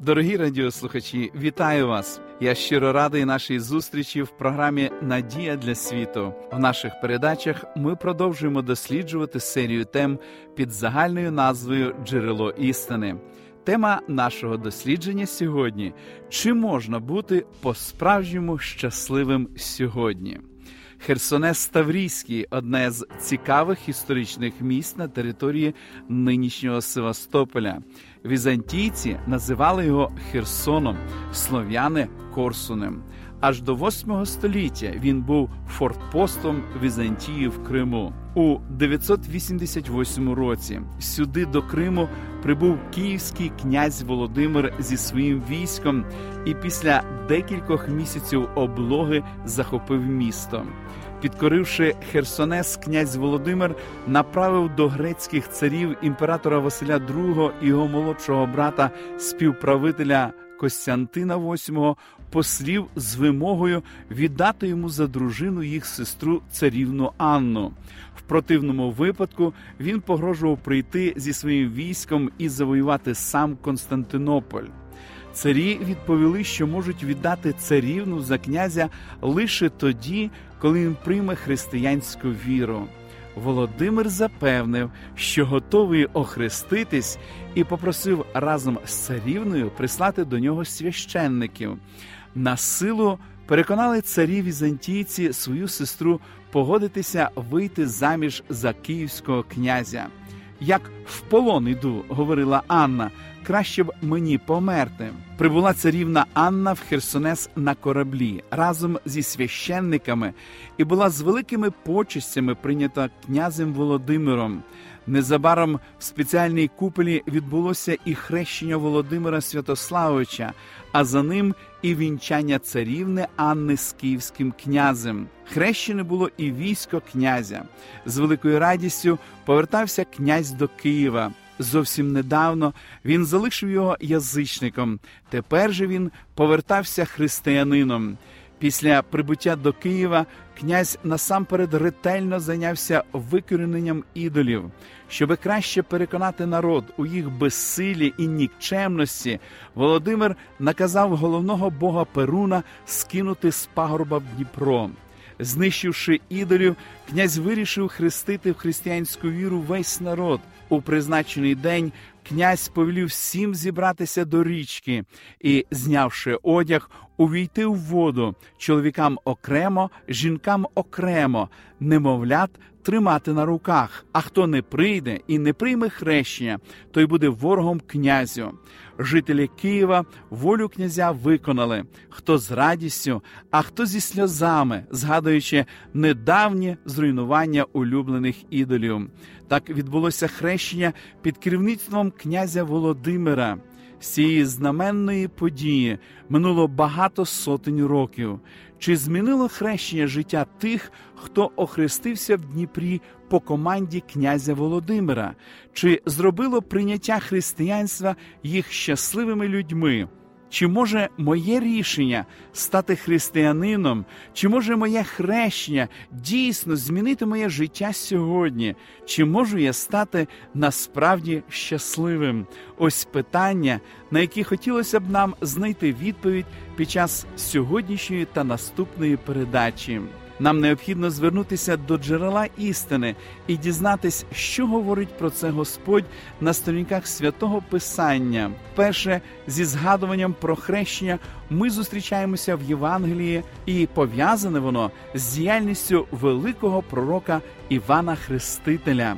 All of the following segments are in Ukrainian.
Дорогі радіослухачі, вітаю вас! Я щиро радий нашій зустрічі в програмі Надія для світу. В наших передачах ми продовжуємо досліджувати серію тем під загальною назвою Джерело істини. Тема нашого дослідження сьогодні: чи можна бути по-справжньому щасливим сьогодні? Херсонес Таврійський одне з цікавих історичних місць на території нинішнього Севастополя. Візантійці називали його Херсоном, слов'яни Корсунем. Аж до 8 століття він був фортпостом Візантії в Криму. У 988 році сюди до Криму прибув київський князь Володимир зі своїм військом і після декількох місяців облоги захопив місто. Підкоривши Херсонес, князь Володимир направив до грецьких царів імператора Василя II і його молодшого брата співправителя Костянтина VIII послів з вимогою віддати йому за дружину їх сестру царівну Анну. В противному випадку він погрожував прийти зі своїм військом і завоювати сам Константинополь. Царі відповіли, що можуть віддати царівну за князя лише тоді, коли він прийме християнську віру. Володимир запевнив, що готовий охреститись, і попросив разом з царівною прислати до нього священників. На силу переконали царі візантійці свою сестру погодитися вийти заміж за київського князя. Як в полон іду, говорила Анна, краще б мені померти. Прибула царівна Анна в Херсонес на кораблі разом зі священниками і була з великими почестями прийнята князем Володимиром. Незабаром в спеціальній купелі відбулося і хрещення Володимира Святославовича, а за ним і вінчання царівни Анни з київським князем. Хрещене було і військо князя. З великою радістю повертався князь до Києва. Зовсім недавно він залишив його язичником. Тепер же він повертався християнином. Після прибуття до Києва князь насамперед ретельно зайнявся викорененням ідолів, щоби краще переконати народ у їх безсилі і нікчемності. Володимир наказав головного бога Перуна скинути з пагорба в Дніпро. Знищивши ідолів, князь вирішив хрестити в християнську віру весь народ. У призначений день князь повелів всім зібратися до річки і, знявши одяг, увійти в воду чоловікам окремо, жінкам окремо, немовлят тримати на руках. А хто не прийде і не прийме хрещення, той буде ворогом князю. Жителі Києва волю князя виконали хто з радістю, а хто зі сльозами, згадуючи недавнє зруйнування улюблених ідолів. Так відбулося хрещення під керівництвом князя Володимира. З цієї знаменної події минуло багато сотень років. Чи змінило хрещення життя тих, хто охрестився в Дніпрі по команді князя Володимира? Чи зробило прийняття християнства їх щасливими людьми? Чи може моє рішення стати християнином, чи може моє хрещення дійсно змінити моє життя сьогодні? Чи можу я стати насправді щасливим? Ось питання, на які хотілося б нам знайти відповідь під час сьогоднішньої та наступної передачі. Нам необхідно звернутися до джерела істини і дізнатись, що говорить про це Господь на сторінках святого Писання. Перше, зі згадуванням про хрещення, ми зустрічаємося в Євангелії, і пов'язане воно з діяльністю великого пророка Івана Хрестителя.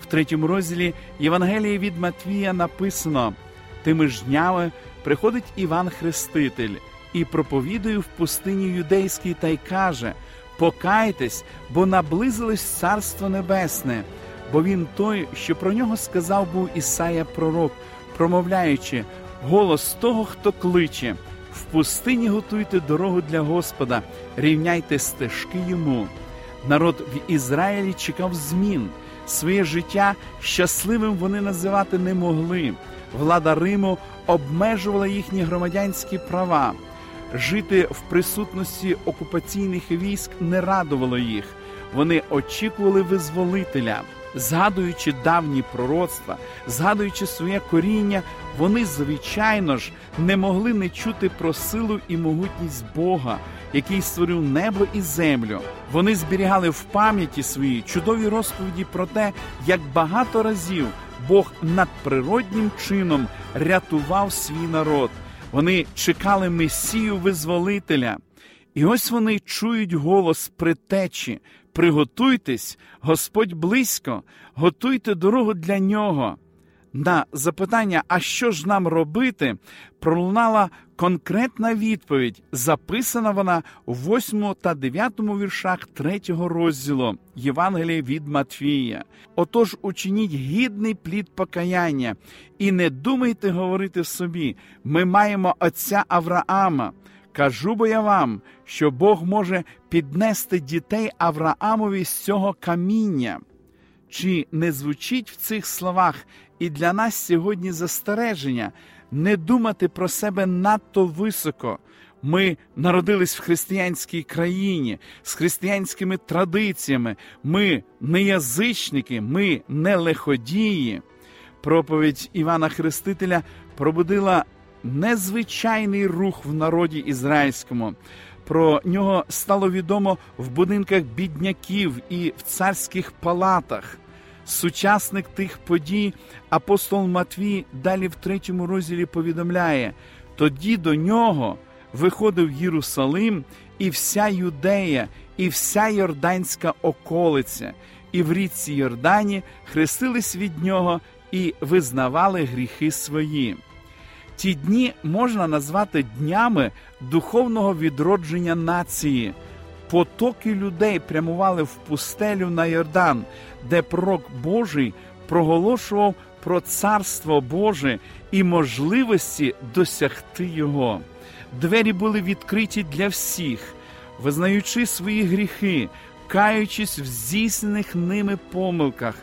В третьому розділі Євангелії від Матвія написано: тими ж днями приходить Іван Хреститель і проповідує в пустині юдейській та й каже. Покайтесь, бо наблизилось Царство Небесне, бо він той, що про нього сказав був Ісая Пророк, промовляючи голос того, хто кличе: В пустині готуйте дорогу для Господа, рівняйте стежки йому. Народ в Ізраїлі чекав змін. Своє життя щасливим вони називати не могли. Влада Риму обмежувала їхні громадянські права. Жити в присутності окупаційних військ не радувало їх. Вони очікували визволителя. Згадуючи давні пророцтва, згадуючи своє коріння, вони, звичайно ж, не могли не чути про силу і могутність Бога, який створив небо і землю. Вони зберігали в пам'яті свої чудові розповіді про те, як багато разів Бог надприроднім чином рятував свій народ. Вони чекали Месію визволителя. І ось вони чують голос притечі. Приготуйтесь, Господь близько, готуйте дорогу для нього. На запитання, а що ж нам робити, пролунала конкретна відповідь, записана вона у 8 та 9 віршах 3 розділу Євангелія від Матфія. Отож, учиніть гідний плід покаяння, і не думайте говорити в собі, ми маємо отця Авраама. Кажу бо я вам, що Бог може піднести дітей Авраамові з цього каміння. Чи не звучить в цих словах і для нас сьогодні застереження не думати про себе надто високо? Ми народились в християнській країні з християнськими традиціями, ми не язичники, ми не лиходії. Проповідь Івана Хрестителя пробудила незвичайний рух в народі ізраїльському. Про нього стало відомо в будинках бідняків і в царських палатах. Сучасник тих подій, апостол Матвій далі в третьому розділі повідомляє: тоді до нього виходив Єрусалим і вся Юдея, і вся Йорданська околиця, і в річці Йордані хрестились від нього і визнавали гріхи свої. Ті дні можна назвати днями духовного відродження нації. Потоки людей прямували в пустелю на Йордан, де пророк Божий проголошував про царство Боже і можливості досягти його. Двері були відкриті для всіх, визнаючи свої гріхи, каючись в здійснених ними помилках,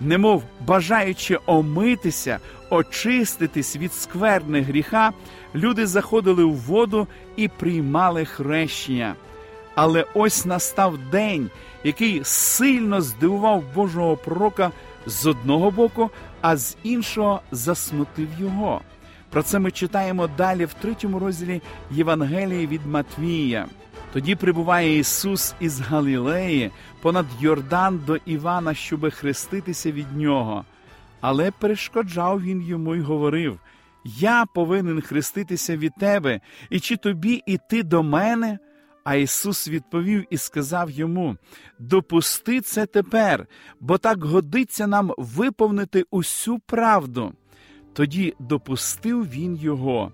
немов бажаючи омитися, очиститись від скверни гріха, люди заходили в воду і приймали хрещення. Але ось настав день, який сильно здивував Божого пророка з одного боку, а з іншого засмутив його. Про це ми читаємо далі в третьому розділі Євангелії від Матвія. Тоді прибуває Ісус із Галілеї понад Йордан до Івана, щоби хреститися від нього. Але перешкоджав він йому й говорив: Я повинен хреститися від тебе, і чи тобі іти до мене? А Ісус відповів і сказав йому: Допусти це тепер, бо так годиться нам виповнити усю правду. Тоді допустив він його.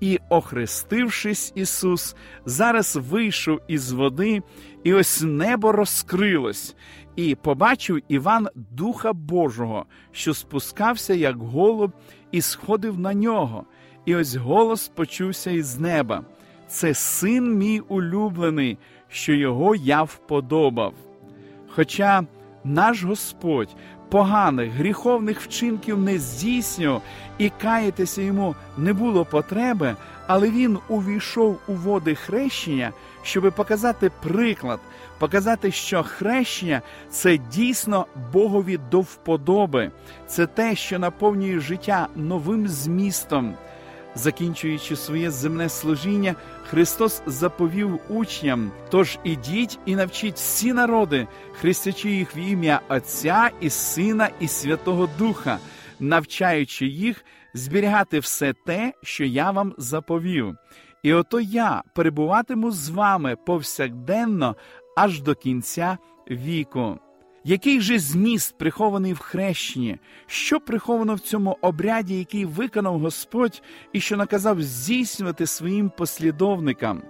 І, охрестившись, Ісус, зараз вийшов із води, і ось небо розкрилось, і побачив Іван Духа Божого, що спускався, як голуб, і сходив на нього. І ось голос почувся із неба. Це син мій улюблений, що його я вподобав. Хоча наш Господь поганих, гріховних вчинків не здійснював і каятися йому не було потреби, але він увійшов у води хрещення, щоби показати приклад, показати, що хрещення це дійсно Богові до вподоби, це те, що наповнює життя новим змістом. Закінчуючи своє земне служіння, Христос заповів учням: тож ідіть і навчіть всі народи, хрестячи їх в ім'я Отця і Сина, і Святого Духа, навчаючи їх зберігати все те, що я вам заповів. І ото я перебуватиму з вами повсякденно аж до кінця віку. Який же зміст прихований в хрещенні? Що приховано в цьому обряді, який виконав Господь і що наказав здійснювати своїм послідовникам?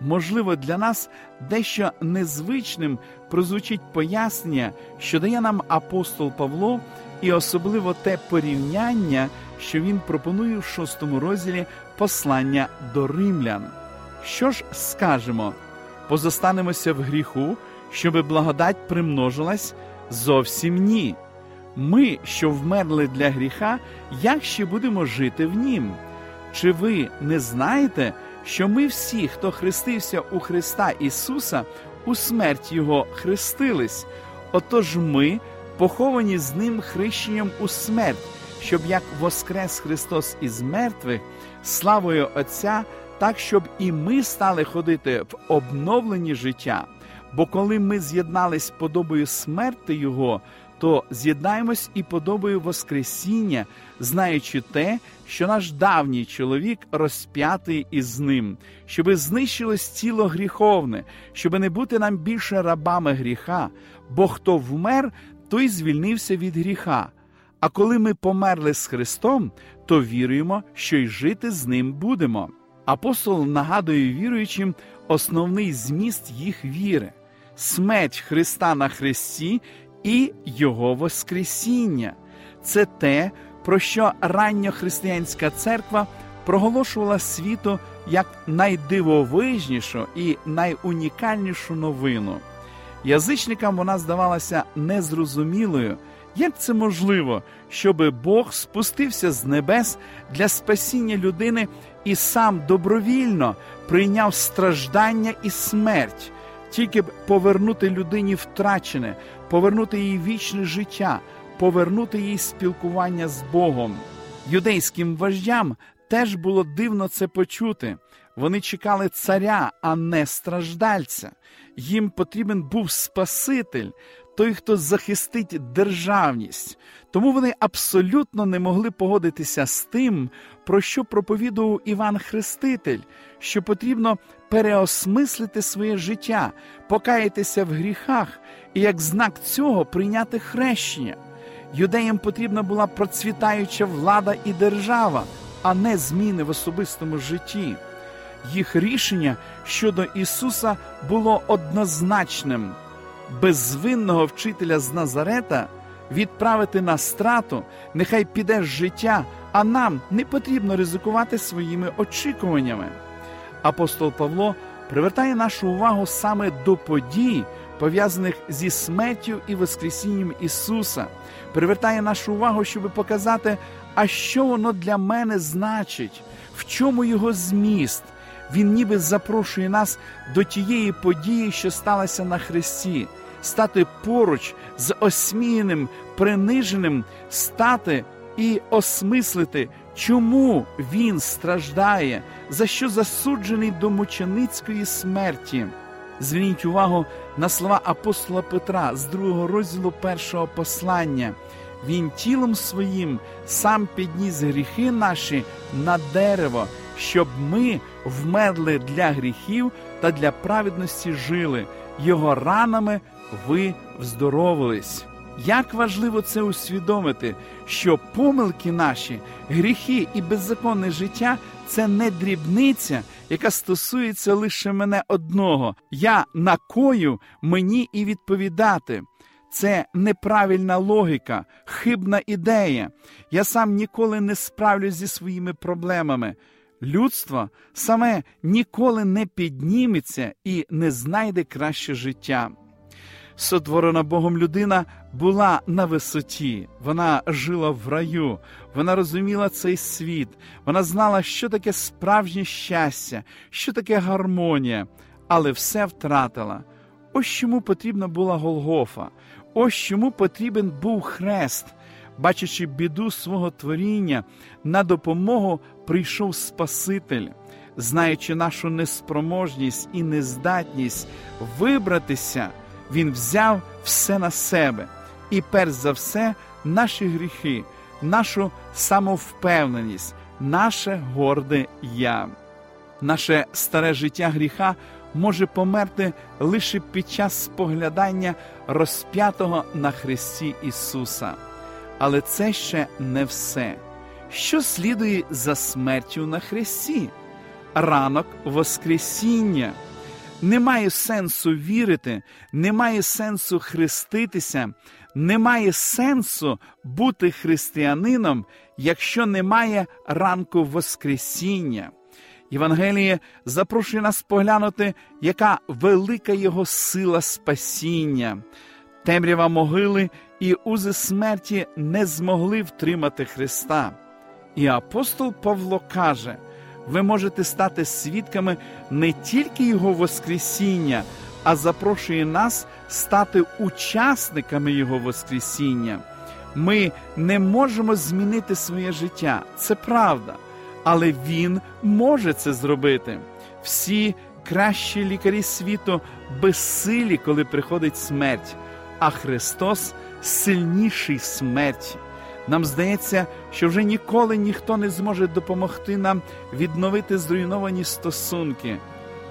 Можливо, для нас дещо незвичним прозвучить пояснення, що дає нам апостол Павло, і особливо те порівняння, що він пропонує в шостому розділі послання до римлян. Що ж скажемо? Позостанемося в гріху, щоби благодать примножилась? Зовсім ні. Ми, що вмерли для гріха, як ще будемо жити в нім? Чи ви не знаєте, що ми всі, хто хрестився у Христа Ісуса, у смерть Його хрестились? Отож ми, поховані з Ним хрещенням у смерть, щоб як воскрес Христос із мертвих, славою Отця, так щоб і ми стали ходити в обновленні життя. Бо коли ми з'єднались подобою смерти Його, то з'єднаємось і подобою Воскресіння, знаючи те, що наш давній чоловік розп'ятий із ним, щоби знищилось тіло гріховне, щоби не бути нам більше рабами гріха, бо хто вмер, той звільнився від гріха. А коли ми померли з Христом, то віруємо, що й жити з ним будемо. Апостол нагадує віруючим основний зміст їх віри, смерть Христа на Христі і Його Воскресіння. Це те, про що ранньохристиянська церква проголошувала світу як найдивовижнішу і найунікальнішу новину. Язичникам вона здавалася незрозумілою. Як це можливо, щоби Бог спустився з небес для спасіння людини і сам добровільно прийняв страждання і смерть, тільки б повернути людині втрачене, повернути їй вічне життя, повернути їй спілкування з Богом. Юдейським вождям теж було дивно це почути. Вони чекали царя, а не страждальця. Їм потрібен був Спаситель, той, хто захистить державність. Тому вони абсолютно не могли погодитися з тим, про що проповідував Іван Хреститель, що потрібно переосмислити своє життя, покаятися в гріхах і як знак цього прийняти хрещення. Юдеям потрібна була процвітаюча влада і держава, а не зміни в особистому житті. Їх рішення щодо Ісуса було однозначним безвинного вчителя з Назарета відправити на страту, нехай піде з життя, а нам не потрібно ризикувати своїми очікуваннями. Апостол Павло привертає нашу увагу саме до подій, пов'язаних зі смертю і Воскресінням Ісуса, привертає нашу увагу, щоб показати, а що воно для мене значить, в чому його зміст. Він ніби запрошує нас до тієї події, що сталася на Христі, стати поруч з осміяним, приниженим, стати і осмислити, чому він страждає, за що засуджений до мученицької смерті. Зверніть увагу на слова апостола Петра з другого розділу першого послання. Він тілом своїм сам підніс гріхи наші на дерево, щоб ми вмерли для гріхів та для праведності жили. Його ранами ви вздоровились. Як важливо це усвідомити, що помилки наші, гріхи і беззаконне життя це не дрібниця, яка стосується лише мене одного. Я накою мені і відповідати. Це неправильна логіка, хибна ідея. Я сам ніколи не справлюсь зі своїми проблемами. Людство саме ніколи не підніметься і не знайде краще життя. Сотворена Богом людина була на висоті, вона жила в раю, вона розуміла цей світ, вона знала, що таке справжнє щастя, що таке гармонія, але все втратила. Ось чому потрібна була Голгофа, ось чому потрібен був хрест. Бачачи біду свого творіння, на допомогу прийшов Спаситель, знаючи нашу неспроможність і нездатність вибратися. Він взяв все на себе і, перш за все, наші гріхи, нашу самовпевненість, наше горде я. Наше старе життя гріха може померти лише під час споглядання розп'ятого на Христі Ісуса. Але це ще не все. Що слідує за смертю на Христі? Ранок Воскресіння. Немає сенсу вірити, немає сенсу хреститися, немає сенсу бути християнином, якщо немає ранку Воскресіння. Євангеліє запрошує нас поглянути, яка велика його сила спасіння. Темрява могили і узи смерті не змогли втримати Христа. І апостол Павло каже: ви можете стати свідками не тільки Його Воскресіння, а запрошує нас стати учасниками Його Воскресіння. Ми не можемо змінити своє життя, це правда, але Він може це зробити. Всі кращі лікарі світу безсилі, коли приходить смерть, а Христос сильніший смерті. Нам здається, що вже ніколи ніхто не зможе допомогти нам відновити зруйновані стосунки.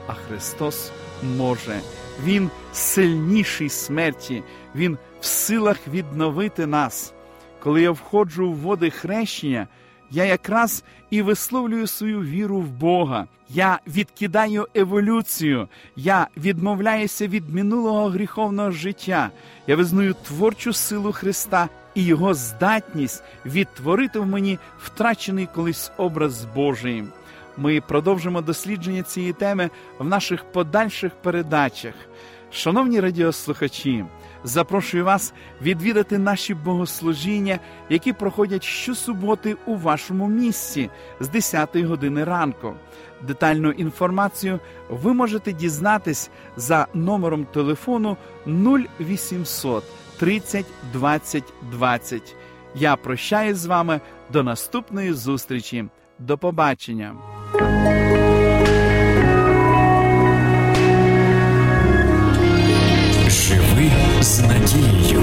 А Христос може, Він сильніший смерті, Він в силах відновити нас. Коли я входжу в води хрещення, я якраз і висловлюю свою віру в Бога. Я відкидаю еволюцію, я відмовляюся від минулого гріховного життя. Я визнаю творчу силу Христа і Його здатність відтворити в мені втрачений колись образ Божий. Ми продовжимо дослідження цієї теми в наших подальших передачах. Шановні радіослухачі, запрошую вас відвідати наші богослужіння, які проходять щосуботи у вашому місці з 10 години ранку. Детальну інформацію ви можете дізнатись за номером телефону 0800 30 20 20. Я прощаюсь з вами до наступної зустрічі. До побачення. З надією.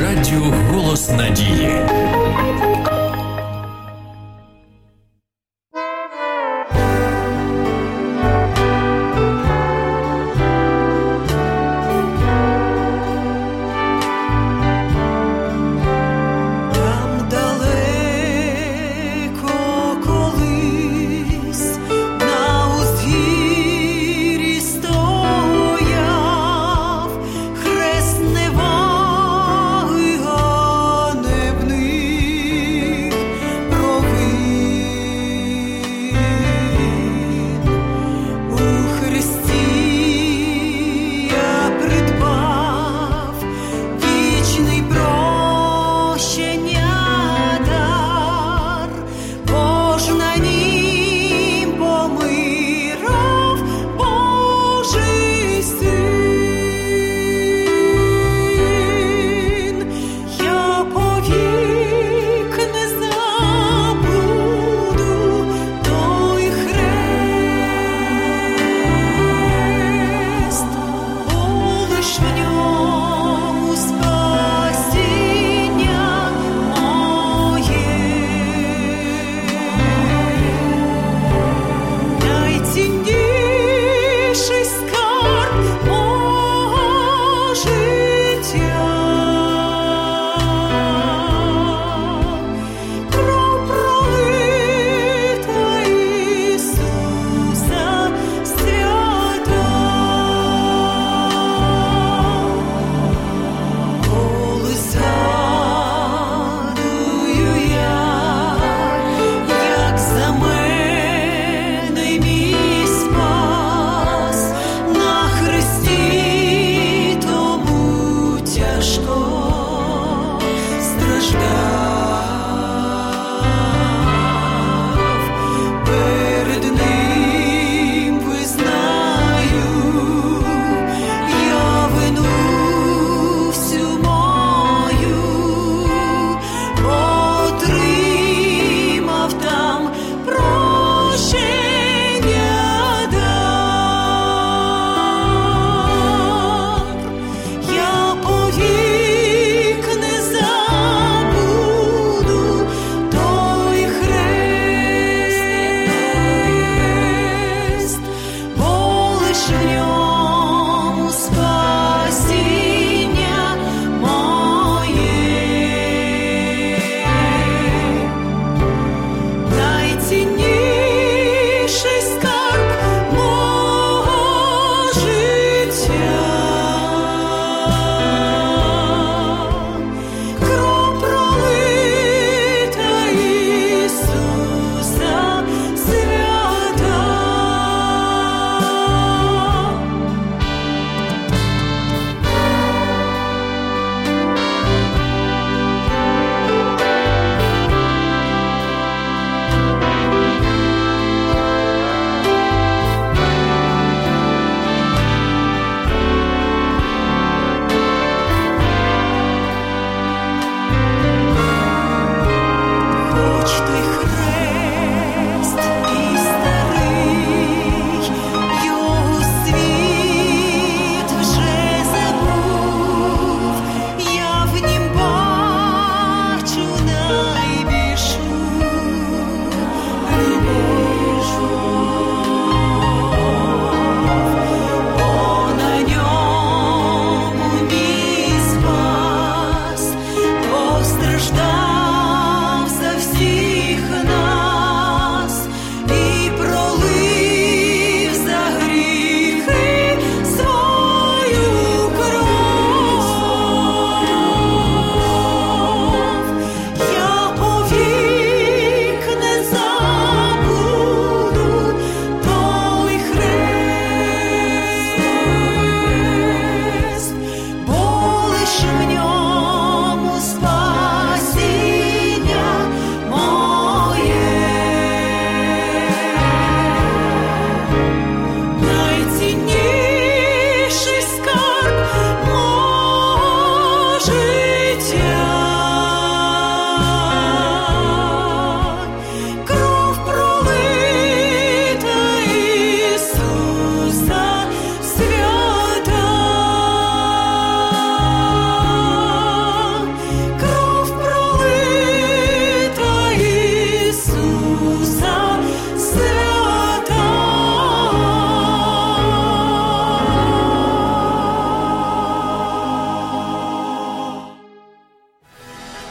Радіо Голос Надії.